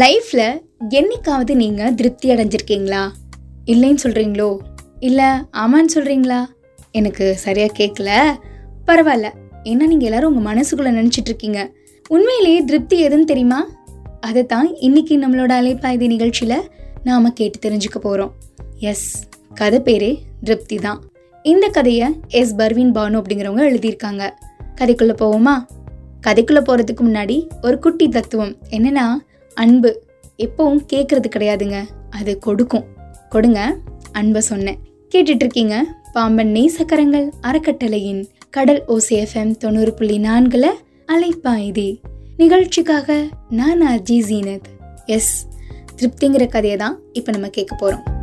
லைஃப்பில் என்னைக்காவது நீங்கள் திருப்தி அடைஞ்சிருக்கீங்களா? இல்லைன்னு சொல்கிறீங்களோ இல்லை ஆமான்னு சொல்கிறீங்களா எனக்கு சரியாக கேட்கல பரவாயில்ல. ஏன்னா நீங்கள் எல்லாரும் உங்கள் மனசுக்குள்ளே நினச்சிட்ருக்கீங்க. உண்மையிலேயே திருப்தி எதுன்னு தெரியுமா? அதை தான் இன்றைக்கி நம்மளோட அலைப்பாய்தி நிகழ்ச்சியில் நாம் கேட்டு தெரிஞ்சுக்க போகிறோம் எஸ் கதை பேரே திருப்தி தான். இந்த கதையை எஸ் பர்வீன் பானு அப்படிங்கிறவங்க எழுதியிருக்காங்க. கதைக்குள்ளே போவோமா? கதைக்குள்ளே போகிறதுக்கு முன்னாடி ஒரு குட்டி தத்துவம். என்னன்னா அன்பு எப்பவும் கேட்கறது கிடையாதுங்க. அது கொடுக்கும். கொடுங்க அன்பை சொன்னேன். கேட்டுட்டு இருக்கீங்க பாம்பன் நேசக்கரங்கள் அறக்கட்டளையின் கடல் ஓசிஎஃப்எம் தொண்ணூறு புள்ளி நான்குல அலைப்பாயுதி. நிகழ்ச்சிக்காக நான் அர்ஜி ஜீனத். எஸ் திருப்திங்கிற கதையை தான் இப்போ நம்ம கேட்க போகிறோம்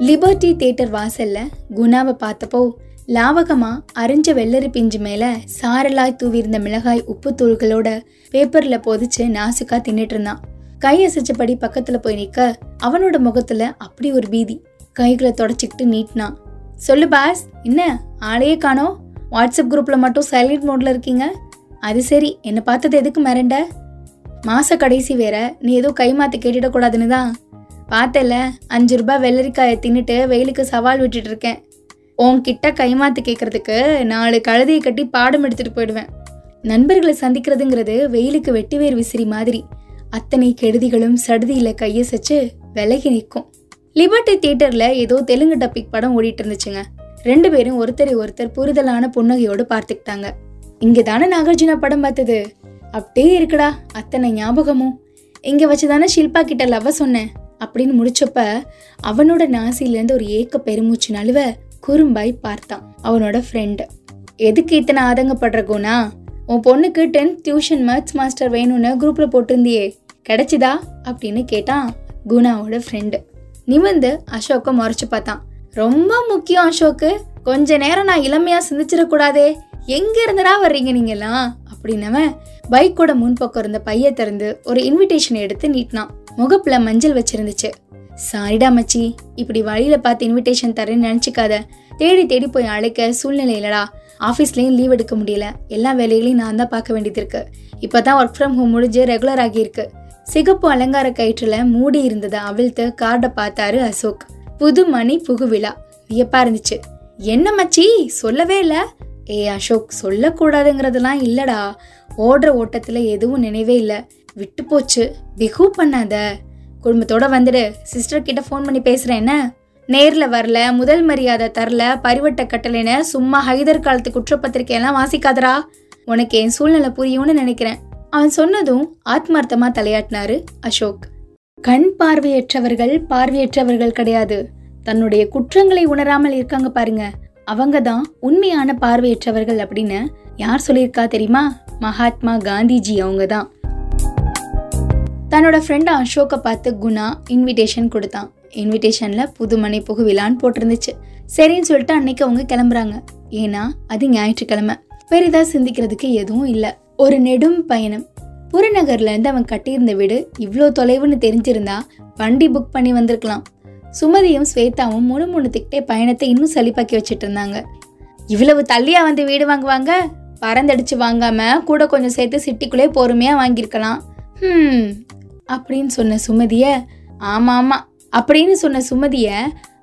லிபர்ட்டி தேட்டர் வாசல்ல குணாவை பார்த்தப்போ லாவகமாக அரிஞ்ச வெள்ளரி பிஞ்சு மேலே சாரலாய் தூவியிருந்த மிளகாய் உப்பு தூள்களோட பேப்பரில் பொதிச்சு நாசுக்கா தின்னுட்டு இருந்தான். கை அசைச்சபடி பக்கத்தில் போய் நிற்க அவனோட முகத்தில் அப்படி ஒரு பீதி. கைகளை தொடச்சிக்கிட்டு நீட்டினான். சொல்லு பாஸ் என்ன? ஆளையே காணோம் வாட்ஸ்அப் குரூப்பில் மட்டும் சைலண்ட் மோடில் இருக்கீங்க? அது சரி என்னை பார்த்தது எதுக்கு மிரண்ட? மாச கடைசி வேற நீ ஏதோ கை மாத்தி கேட்டுடக்கூடாதுன்னு தான். பார்த்தல அஞ்சு ரூபாய் வெள்ளரிக்காயை தின்னுட்டு வெயிலுக்கு சவால் விட்டுட்டு இருக்கேன். உன்கிட்ட கைமாத்து கேட்கறதுக்கு நாலு கழுதையை கட்டி பாடம் எடுத்துட்டு போயிடுவேன். நண்பர்களை சந்திக்கிறதுங்கிறது வெயிலுக்கு வெட்டிவேர் விசிறி மாதிரி. அத்தனை கெடுதிகளும் சடுதியில சச்சு விலகி நிற்கும். லிபர்ட்டி தியேட்டர்ல ஏதோ தெலுங்கு டப்பிக் படம் ஓடிட்டு இருந்துச்சுங்க. ரெண்டு பேரும் ஒருத்தரை ஒருத்தர் புரிதலான புன்னகையோடு பார்த்துக்கிட்டாங்க. இங்கே தானே நாகார்ஜுனா படம் பார்த்தது? அப்படியே இருக்குடா அத்தனை ஞாபகமும். இங்க வச்சுதானே ஷில்பா கிட்ட லவ் சொன்னேன். அப்படின்னு முடிச்சப்ப அவனோட நாசிலேருந்து ஒரு ஏக்க பெருமூச்சு நழுவ குறும்பாய் பார்த்தான். அவனோட ஃப்ரெண்டு எதுக்கு இத்தனை ஆதங்கப்படுற குணா? உன் பொண்ணுக்கு டென்த் டியூஷன் மேத்ஸ் மாஸ்டர் வேணும்னு குரூப்பில் போட்டிருந்தியே. கிடைச்சிதா? அப்படின்னு கேட்டான் குணாவோட ஃப்ரெண்டு நிமிந்து அசோக்கை முறைச்சு பார்த்தான். ரொம்ப முக்கியம் அசோக்கு. கொஞ்ச நேரம் நான் இளமையாக சிந்திச்சிடக்கூடாதே. எங்கேருந்துடா வர்றீங்க நீங்கெல்லாம்? அப்படின்னவன் பைக்கோட முன்பக்கம் இருந்த பைய திறந்து ஒரு இன்விடேஷன் எடுத்து நீட்டினான். முகப்பில் மஞ்சள் வச்சிருந்துச்சு. சாரிடா மச்சி. இப்படி வழியில பார்த்து இன்விடேஷன் தரேன்னு நினச்சிக்காத. தேடி தேடி போய் அழைக்க சூழ்நிலை இல்லடா. ஆஃபீஸ்லேயும் லீவ் எடுக்க முடியல. எல்லா வேலைகளையும் நான் தான் பார்க்க வேண்டியது இருக்கு. இப்பதான் ஒர்க் ஃப்ரம் ஹோம் முடிஞ்சு ரெகுலர் ஆகியிருக்கு சிகப்பு அலங்கார கயிற்றுல மூடி இருந்ததை அவிழ்த்து கார்டை பார்த்தாரு அசோக். புது மணி புகு விழா. வியப்பா இருந்துச்சு. என்ன மச்சி? சொல்லவே இல்ல. ஏ அசோக் சொல்லக்கூடாதுங்கிறதெல்லாம் இல்லடா. ஓடுற ஓட்டத்துல எதுவும் நினைவே இல்ல. விட்டு போச்சு. பிகு பண்ணாத. குடும்பத்தோட வந்துடு. சிஸ்டர் கிட்ட ஃபோன் பண்ணி பேசுறேன் என்ன? நேர்ல வரல முதல் மரியாதை தரல பரிவட்ட கட்டளைன்னு சும்மா ஹைதர் காலத்து குற்றப்பத்திரிக்கை எல்லாம் வாசிக்காதடா. உனக்கு என் சூழ்நிலை புரியும்னு நினைக்கிறேன். அவன் சொன்னதும் ஆத்மார்த்தமா தலையாட்டினாரு அசோக். கண் பார்வையற்றவர்கள் பார்வையற்றவர்கள் கிடையாது. தன்னுடைய குற்றங்களை உணராமல் இருக்காங்க பாருங்க. அவங்க தான் உண்மையான பார்வையற்றவர்கள் அப்படின்னு யார் சொல்லியிருக்கா தெரியுமா? மகாத்மா காந்திஜி அவங்க தான் தன்னோட ஃப்ரெண்ட் அசோக்கை பார்த்து குணா இன்விடேஷன் கொடுத்தான். இன்விடேஷனில் புது மனை புகு விழான்னு போட்டிருந்துச்சு. சரின்னு சொல்லிட்டு அன்னைக்கு அவங்க கிளம்புறாங்க. ஏன்னா அது ஞாயிற்றுக்கிழமை. பெரிதாக சிந்திக்கிறதுக்கு எதுவும் இல்லை. ஒரு நெடும் பயணம். புறநகர்லேருந்து அவன் கட்டியிருந்த வீடு இவ்வளோ தொலைவுன்னு தெரிஞ்சிருந்தா வண்டி புக் பண்ணி வந்திருக்கலாம். சுமதியும் ஸ்வேதாவும் முணு முணுமுணுத்துக்கிட்டே பயணத்தை இன்னும் சளிப்பாக்கி வச்சுட்டு இருந்தாங்க இவ்வளவு தள்ளியாக வந்து வீடு வாங்குவாங்க? பறந்தடிச்சு வாங்காம கூட கொஞ்சம் சேர்த்து சிட்டிக்குள்ளே பொறுமையாக வாங்கியிருக்கலாம். ம் அப்படின்னு சொன்ன சுமதிய ஆமாம் ஆமாம் அப்படின்னு சொன்ன சுமதிய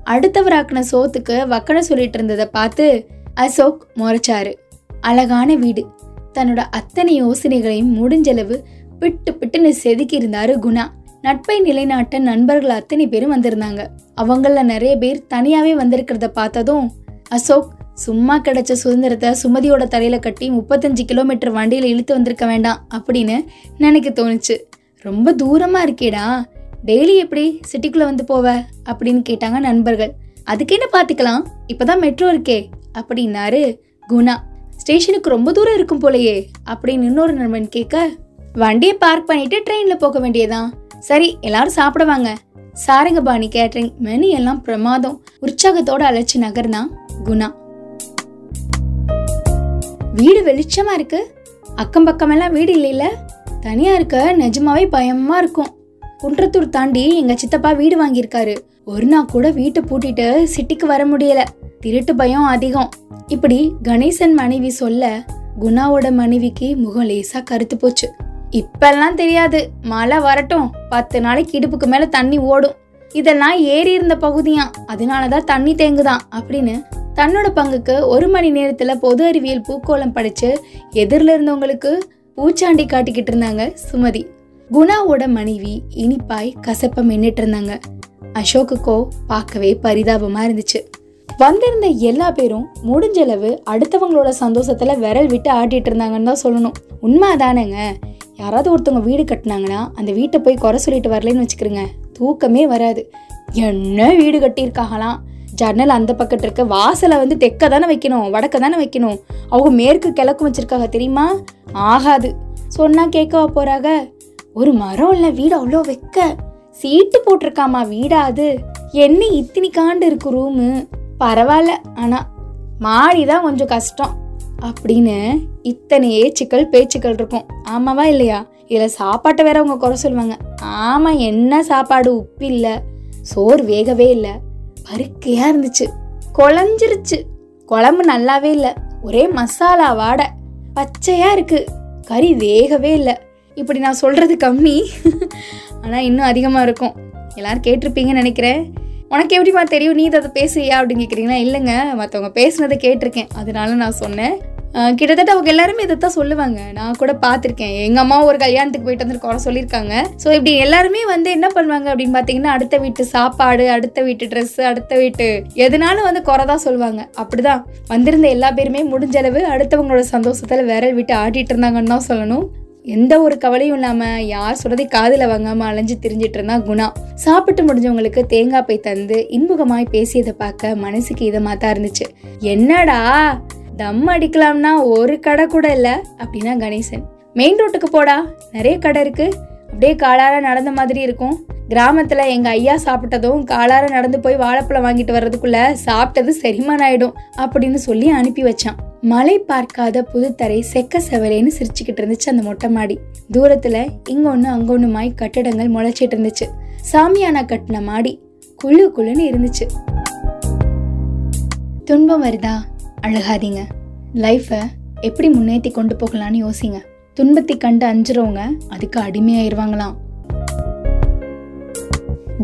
அடுத்தவராக்குன சோத்துக்கு வக்கன சொல்லிட்டு இருந்ததை பார்த்து அசோக் முறைச்சாரு. அழகான வீடு. தன்னோட அத்தனை யோசனைகளையும் முடிஞ்சளவு பிட்டு பிட்டுன்னு செதுக்கி இருந்தாரு குணா. நட்பை நிலைநாட்ட நண்பர்கள் அத்தனை பேரும் வந்திருந்தாங்க. அவங்கள நிறைய பேர் தனியாவே வந்திருக்கிறத பார்த்ததும் அசோக் சும்மா கிடைச்ச சுதந்திரத்தை சுமதியோட தலையில கட்டி முப்பத்தஞ்சு கிலோமீட்டர் வண்டியில இழுத்து வந்திருக்க வேண்டாம் அப்படின்னு நினைக்க தோணுச்சு. ரொம்ப தூரமா இருக்கேடா. டெய்லி எப்படி சிட்டிக்குள்ள வந்து போவ? அப்படின்னு கேட்டாங்க நண்பர்கள். அதுக்கு என்ன பாத்துக்கலாம்? இப்பதான் மெட்ரோ இருக்கே. அப்படின்னாரு குணா. ஸ்டேஷனுக்கு ரொம்ப தூரம் இருக்கும் போலயே அப்படின்னு இன்னொரு நண்பன் கேட்க வண்டியை பார்க் பண்ணிட்டு ட்ரெயின்ல போக வேண்டியதான் சரி எல்லாரும் சாப்பிடுவாங்க சாரங்க பாணி கேட்டரிங் மெனு எல்லாம் பிரமாதம். உற்சாகத்தோட அழைச்சி நகர்னா குணா. வீடு வெளிச்சமா இருக்கு. அக்கம் பக்கமெல்லாம் வீடு இல்லைல்ல. தனியா இருக்க நிஜமாவே பயமா இருக்கும். குன்றத்தூர் தாண்டி எங்க சித்தப்பா வீடு வாங்கியிருக்காரு. ஒரு நாள் கூட வீட்டை பூட்டிட்டு சிட்டிக்கு வர முடியல. திருட்டு பயம் அதிகம். இப்படி கணேசன் மனைவி சொல்ல குணாவோட மனைவிக்கு முகம் லேசா கருத்து போச்சு. இப்பெல்லாம் தெரியாது. மழை வரட்டும். பத்து நாளைக்கு இடுப்புக்கு மேல தண்ணி ஓடும். இதெல்லாம் ஏறி இருந்த பகுதியாம் அதனாலதான் தண்ணி தேங்குதான் அப்படின்னு தன்னோட பங்குக்கு ஒரு மணி நேரத்துல பொது அறிவியல் பூக்கோளம் படிச்சு எதிரில் இருந்தவங்களுக்கு பூச்சாண்டி காட்டிக்கிட்டு இருந்தாங்க சுமதி. குணாவோட மனைவி இனிப்பாய் கசப்ப மின்னிட்டு இருந்தாங்க. அசோக்குக்கோ பார்க்கவே பரிதாபமா இருந்துச்சு. வந்திருந்த எல்லா பேரும் முடிஞ்சளவு அடுத்தவங்களோட சந்தோஷத்துல விரல் விட்டு ஆட்டிட்டு இருந்தாங்கன்னு தான் சொல்லணும். உண்மை அதானேங்க யாராவது ஒருத்தவங்க வீடு கட்டினாங்கன்னா அந்த வீட்டை போய் குறை சொல்லிட்டு வரலன்னு வச்சுக்கிறேங்க. தூக்கமே வராது. என்ன வீடு கட்டியிருக்காங்களாம்? ஜன்னல் அந்த பக்கத்து இருக்க வாசலை வந்து தெக்க தானே வைக்கணும் வடக்க தானே வைக்கணும். அவங்க மேற்கு கிழக்கு வச்சுருக்காங்க தெரியுமா? ஆகாது. சொன்னால் கேட்கவா போகிறாக ஒரு மரம் இல்லை வீடு அவ்வளோ வைக்க. சீட்டு போட்டிருக்காமா வீடாது என்ன இத்தினி காண்டு இருக்கு ரூமு பரவாயில்ல ஆனால் மாடி தான் கொஞ்சம் கஷ்டம். அப்படின்னு இத்தனை ஏச்சுக்கள் பேச்சுக்கள் இருக்கும். ஆமாவா இல்லையா? இதில் சாப்பாட்டை வேற அவங்க குறை சொல்லுவாங்க. ஆமாம் என்ன சாப்பாடு? உப்பு இல்லை. சோறு வேகவே இல்லை. பருக்கையாக இருந்துச்சு. குழஞ்சிருச்சு. குழம்பு நல்லாவே இல்லை. ஒரே மசாலா வாடை. பச்சையாக இருக்குது கறி வேகவே இல்லை. இப்படி நான் சொல்கிறது கம்மி. ஆனால் இன்னும் அதிகமாக இருக்கும். எல்லோரும் கேட்டிருப்பீங்கன்னு நினைக்கிறேன். உனக்கு எப்படிமா தெரியும்? நீ அதை பேசுறியா அப்படின்னு கேட்குறீங்களா இல்லைங்க. மற்றவங்க பேசுனதை கேட்டிருக்கேன். அதனால நான் சொன்னேன். கிட்டத்தட்ட அவங்க எல்லாருமே இதை தான் சொல்லுவாங்க. நான் கூட பார்த்துருக்கேன். எங்கள் அம்மா ஒரு கல்யாணத்துக்கு போயிட்டு வந்து குறை சொல்லியிருக்காங்க. ஸோ இப்படி எல்லாருமே வந்து என்ன பண்ணுவாங்க அப்படின்னு பார்த்தீங்கன்னா அடுத்த வீட்டு சாப்பாடு அடுத்த வீட்டு ட்ரெஸ் அடுத்த வீட்டு எதுனாலும் வந்து குறை தான் சொல்லுவாங்க. அப்படிதான். வந்திருந்த எல்லா பேருமே முடிஞ்சளவு அடுத்தவங்களோட சந்தோஷத்தில் விரல் விட்டு ஆடிட்டு இருந்தாங்கன்னு தான் சொல்லணும். எந்த ஒரு கவலையும் இல்லாமல் யார் சொல்றதை காதில் வாங்காமல் அலைஞ்சு திரிஞ்சிட்டு இருந்தா குணா. சாப்பிட்டு முடிஞ்சவங்களுக்கு தேங்காய் பை தந்து இன்முகமாய் பேசியதை பார்க்க மனசுக்கு இதமாக தான் இருந்துச்சு. என்னடா? தம் அடிக்கலாம்னா ஒரு கடை கூட இல்லை அப்படின்னா கணேசன். மெயின் ரோட்டுக்கு போடா. நிறைய கடை இருக்கு. அப்படியே காலார நடந்த மாதிரி இருக்கும். கிராமத்துல எங்க ஐயா சாப்பிட்டதும் காலார நடந்து போய் வாழைப்பழம் வாங்கிட்டு வர்றதுக்குள்ள சாப்பிட்டது செரிமானம் ஆயிடும் அப்படின்னு சொல்லி அனுப்பி வச்சான். மலை பார்க்காத புதுத்தரை செக்க செவலேன்னு சிரிச்சுக்கிட்டு இருந்துச்சு அந்த மொட்டை மாடி. தூரத்துல இங்க ஒண்ணு அங்க ஒண்ணுமாய் கட்டடங்கள் முளைச்சிட்டு இருந்துச்சு. சாமியானா கட்டின மாடி குழு குழுன்னு இருந்துச்சு. துன்பம் வருதா? அழுகாதீங்க. லைஃப்பை எப்படி முன்னேற்றி கொண்டு போகலான்னு யோசிங்க. துன்பத்தை கண்டு அஞ்சுறவங்க அதுக்கு அடிமையாயிருவாங்களாம்.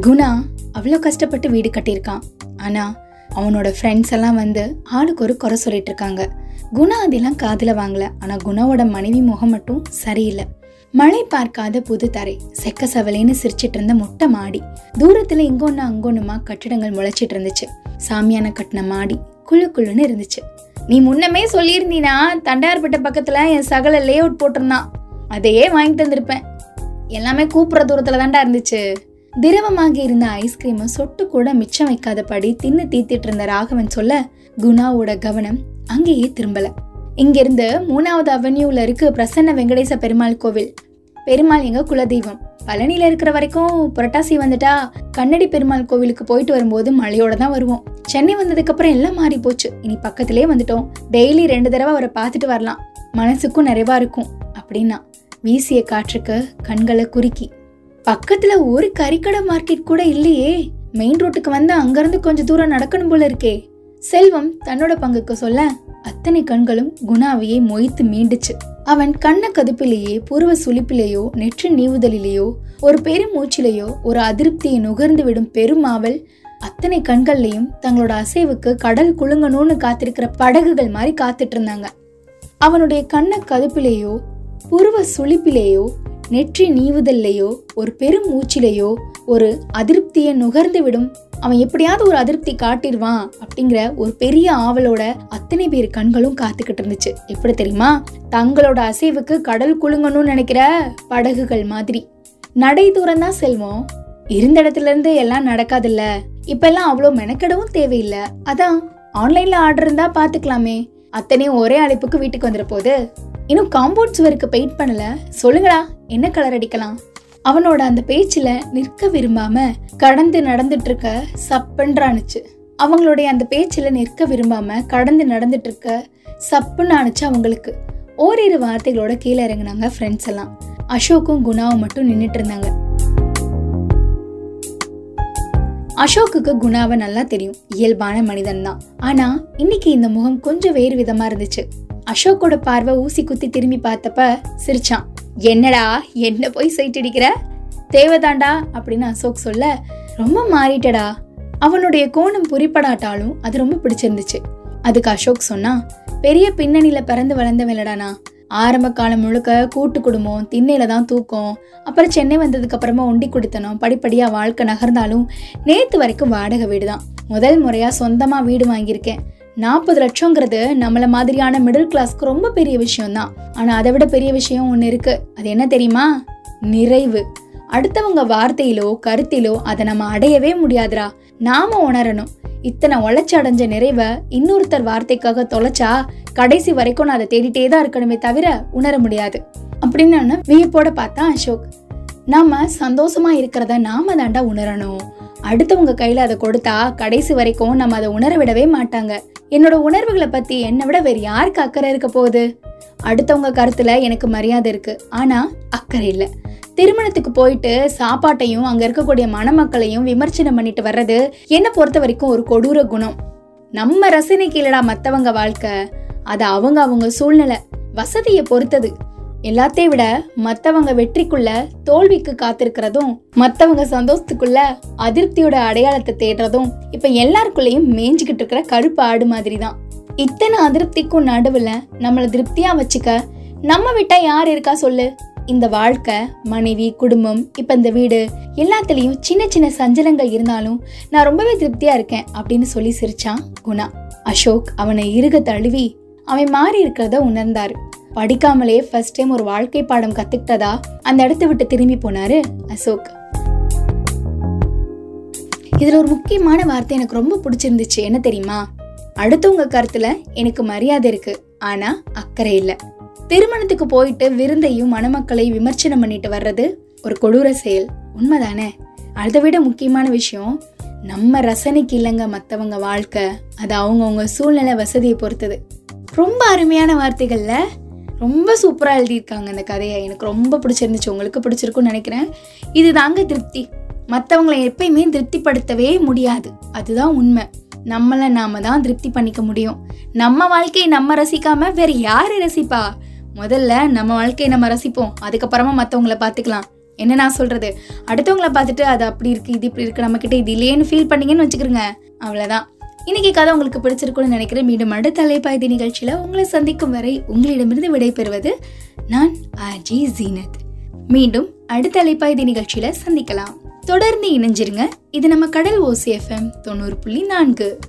குணா அவ்வளோ கஷ்டப்பட்டு வீடு கட்டியிருக்கான். ஆனால் அவனோட ஃப்ரெண்ட்ஸ் எல்லாம் வந்து ஆளுக்கு ஒரு குறை சொல்லிட்டு இருக்காங்க குணா அதெல்லாம் காதில் வாங்கல. ஆனால் குணாவோட மனைவி முகம் மட்டும் சரியில்லை. மழை பார்க்காத புது தரை செக்க சவலேன்னு சிரிச்சிட்டு இருந்த மொட்டை மாடி. தூரத்துல இங்கொன்னு அங்கொன்னுமா கட்டிடங்கள் முளைச்சிட்டு இருந்துச்சு. சாமியான கட்டின மாடி குழு குழுன்னு இருந்துச்சு. நீ முன்னமே சொல்லியிருந்தீனா தண்டார்பட்ட பக்கத்துல என் சகல லே அவுட் போட்டிருந்தான். அதையே வாங்கிட்டு தந்திருப்பேன். எல்லாமே கூப்பிடுற தூரத்துல தாண்டா இருந்துச்சு. திரவமாக இருந்த ஐஸ்கிரீமை சொட்டு கூட மிச்சம் வைக்காதபடி தின்னு தீத்திட்டு இருந்த ராகவன் சொல்ல குணாவோட கவனம் அங்கேயே திரும்பல. இங்கிருந்து மூணாவது அவென்யூல இருக்கு பிரசன்ன வெங்கடேச பெருமாள் கோவில். பெருமாள் எங்க குலதெய்வம். பழனியில் இருக்கிற வரைக்கும் புரட்டாசி வந்துட்டா கண்ணடி பெருமாள் கோவிலுக்கு போயிட்டு வரும்போது மழையோட தான் வருவோம். சென்னை வந்ததுக்கப்புறம் எல்லாம் மாறி போச்சு. இனி பக்கத்திலே வந்துட்டோம். டெய்லி ரெண்டு தடவை அவரை பார்த்துட்டு வரலாம். மனசுக்கும் நிறைவா இருக்கும். அப்படின்னா வீசிய காற்றுக்கு கண்களை குறுக்கி. பக்கத்துல ஒரு கறிக்கடை மார்க்கெட் கூட இல்லையே. மெயின் ரோட்டுக்கு வந்து அங்கிருந்து கொஞ்சம் தூரம் நடக்கணும் போல இருக்கே. செல்வம் தன்னோட பங்குக்கு சொல்ல அத்தனை கண்களும் குணாவையை மொய்த்து மீண்டுச்சு. அவன் கண்ண கதுப்பிலேயே பூர்வ சுளிப்பிலேயோ நெற்று நீவுதலிலேயோ ஒரு பெருமூச்சிலேயோ ஒரு அதிருப்தியை நுகர்ந்து விடும் பெருமாவல் அத்தனை கண்கள்லையும் தங்களோட அசைவுக்கு கடல் குழுங்கணும்னு காத்திருக்கிற படகுகள் மாதிரி காத்துட்டு இருந்தாங்க அவனுடைய கண்ண கதுப்பிலேயோ புருவ சுளிப்பிலேயோ நெற்றி நீவுதல்லையோ ஒரு பெரும் மூச்சிலேயோ ஒரு அதிருப்தியை நுகர்ந்து விடும் அவன் எப்படியாவது ஒரு அதிருப்தி காட்டிடுவான் அப்படிங்கிற ஒரு பெரிய ஆவலோட அத்தனை பேர் கண்களும் காத்துக்கிட்டு இருந்துச்சு. எப்படி தெரியுமா? தங்களோட அசைவுக்கு கடல் குலுங்கணும்னு நினைக்கிற படகுகள் மாதிரி. நடை தூரம் தான் செல்வோம். இருந்த இடத்துல இருந்து எல்லாம் நடக்காதுல்ல. இப்பெல்லாம் அவ்வளோ மெனக்கெடவும் தேவையில்லை. அதான் ஆன்லைன்ல ஆர்டர் இருந்தா பாத்துக்கலாமே. அத்தனையும் ஒரே அழைப்புக்கு வீட்டுக்கு வந்துட போகுது இன்னும் காம்பவுண்ட் சுவருக்கு பெயிண்ட் பண்ணல. சொல்லுங்களா என்ன கலர் அடிக்கலாம்? அவனோட அந்த பேச்சில் நிற்க விரும்பாம கடந்து நடந்துட்டு இருக்க சப்புன்றானுச்சு. அவங்களுடைய அந்த பேச்சில் நிற்க விரும்பாம கடந்து நடந்துட்டு இருக்க சப்புன்னு ஆனுச்சு அவங்களுக்கு. ஓரிரு வார்த்தைகளோட கீழே இறங்குனாங்க ஃப்ரெண்ட்ஸ் எல்லாம். அசோக்கும் குணாவும் மட்டும் நின்றுட்டு இருந்தாங்க. அசோக்குக்கு குணாவை நல்லா தெரியும். இயல்பான மனிதன் தான் ஆனா இன்னைக்கு இந்த முகம் கொஞ்சம் வேறு விதமா இருந்துச்சு. அசோக்கோட பார்வை ஊசி குத்தி திரும்பி பார்த்தப்ப சிரிச்சான். என்னடா என்ன போய் சைட் அடிக்கிற? தேவைதாண்டா? அப்படின்னு அசோக் சொல்ல ரொம்ப மாறிட்டடா. அவனுடைய கோணம் புரிப்படாட்டாலும் அது ரொம்ப பிடிச்சிருந்துச்சு. அதுக்கு அசோக் சொன்னா பெரிய பின்னணியில பிறந்து வளர்ந்தவன்லடானா ஆரம்ப காலம் முழுக்க கூட்டு குடும்பம் திண்ணையில தான் தூக்கம் அப்புறம் சென்னை வந்ததுக்கு அப்புறமா ஒண்டி கொடுத்தனும் படிப்படியா வாழ்க்கை நகர்ந்தாலும் நேத்து வரைக்கும் வாடகை வீடு தான் முதல் முறையா சொந்தமா வீடு வாங்கியிருக்கேன். நாற்பது லட்சங்கிறது நம்மள மாதிரியான மிடில் கிளாஸ்க்கு ரொம்ப பெரிய விஷயம் தான் ஆனா அதை விட பெரிய விஷயம் ஒன்று இருக்கு. அது என்ன தெரியுமா? நிறைவு. அடுத்தவங்க வார்த்தையிலோ கருத்திலோ அதை நம்ம அடையவே முடியாதுடா. நாம உணரணும். இத்தனை உழைச்சி அடைஞ்ச நிறைவை இன்னொருத்தர் வார்த்தைக்காக தொலைச்சா கடைசி வரைக்கும் நான் அதை தேடிட்டே தான் இருக்கணுமே தவிர உணர முடியாது. அப்படின்னு வியப்போட பார்த்தா அசோக். நாம சந்தோஷமா இருக்கிறத நாம தாண்டா உணரணும். அடுத்தவங்க கையில அதை கொடுத்தா கடைசி வரைக்கும் நம்ம அதை உணர விடவே மாட்டாங்க. என்னோட உணர்வுகளை பத்தி என்னை விட வேற யாருக்கு அக்கறை இருக்க போகுது? அடுத்தவங்க கருத்துல எனக்கு மரியாதை இருக்கு. ஆனா அக்கறை இல்லை. திருமணத்துக்கு போயிட்டு சாப்பாட்டையும் அங்க இருக்கக்கூடிய மணமக்களையும் விமர்சனம் பண்ணிட்டு வர்றது என்ன பொறுத்த வரைக்கும் ஒரு கொடூர குணம். நம்ம ரசனைக்கு இல்லடா மத்தவங்க வாழ்க்கை. அது அவங்க அவங்க சூழ்நிலை. வசதியை பொறுத்தது. எல்லாத்தையும் விட மத்தவங்க வெற்றிக்குள்ள தோல்விக்கு காத்திருக்கிறதும் மத்தவங்க சந்தோஷத்துக்குள்ள அதிருப்தியோட அடையாளத்தை தேடுறதும் இப்ப எல்லாருக்குள்ளயும் மேய்ஞ்சுக்கிட்டு இருக்கிற கருப்பு ஆடு மாதிரி தான் இத்தனை அதிருப்திக்கும் நடுவுல நம்மள திருப்தியா வச்சுக்க நம்ம விட்டா யார் இருக்கா சொல்லு. இந்த வாழ்க்கை மனைவி குடும்பம் இப்ப இந்த வீடு எல்லாத்துலயும் சின்ன சின்ன சஞ்சலங்கள் இருந்தாலும் நான் ரொம்பவே திருப்தியா இருக்கேன் அப்படின்னு சொல்லி சிரிச்சான் குணா. அசோக் அவனை இருக தழுவி அவன் மாறி இருக்கிறத உணர்ந்தாரு. படிக்காமலே ஃபர்ஸ்ட் டைம் ஒரு வாழ்க்கை பாடம் கத்துக்கிட்டதா? அந்த இடத்த விட்டு திரும்பி போனாரு அசோக். இதுல ஒரு முக்கியமான வார்த்தை எனக்கு ரொம்ப பிடிச்சிருந்துச்சு. என்ன தெரியுமா? அடுத்தவங்க கருத்துல எனக்கு மரியாதை இருக்கு. ஆனா அக்கறை இல்ல. திருமணத்துக்கு போயிட்டு விருந்தையும் மணமக்களை விமர்சனம் பண்ணிட்டு வர்றது ஒரு கொடூர செயல். உண்மைதானே? அதை விட முக்கியமான விஷயம் நம்ம ரசனைக்கு இல்லைங்க மற்றவங்க வாழ்க்கை. அது அவங்கவுங்க சூழ்நிலை வசதியை பொறுத்தது. ரொம்ப அருமையான வார்த்தைகள்ல ரொம்ப சூப்பராக எழுதியிருக்காங்க அந்த கதையை. எனக்கு ரொம்ப பிடிச்சிருந்துச்சு. உங்களுக்கு பிடிச்சிருக்கும்னு நினைக்கிறேன். இது தாங்க திருப்தி. மற்றவங்களை எப்பயுமே திருப்திப்படுத்தவே முடியாது. அதுதான் உண்மை. நம்மளை நாம தான் திருப்தி பண்ணிக்க முடியும். நம்ம வாழ்க்கையை நம்ம ரசிக்காம வேற யாரு ரசிப்பா? முதல்ல நம்ம வாழ்க்கையை நம்ம ரசிப்போம். அதுக்கப்புறமா மற்றவங்கள பார்த்துக்கலாம். என்ன நான் சொல்றது? அடுத்தவங்கள பார்த்துட்டு அது அப்படி இருக்கு இது இப்படி இருக்கு நம்ம கிட்ட இது இல்லையேன்னு ஃபீல் பண்ணீங்கன்னு வச்சுக்கிறோங்க அவ்வளோதான் இன்னைக்கு கதை உங்களுக்கு பிடிச்சிருக்கும்னு நினைக்கிறேன். மீண்டும் அடுத்த அலைப்பாய்தி நிகழ்ச்சியில் உங்களை சந்திக்கும் வரை உங்களிடமிருந்து விடைபெறுவது நான் அஜி ஜீனத். மீண்டும் அடுத்த அலைப்பாய்தி நிகழ்ச்சியில் சந்திக்கலாம். தொடர்ந்து இணைஞ்சிருங்க. இது நம்ம கடல் ஓசி எஃப்எம் தொண்ணூறு புள்ளி நான்கு.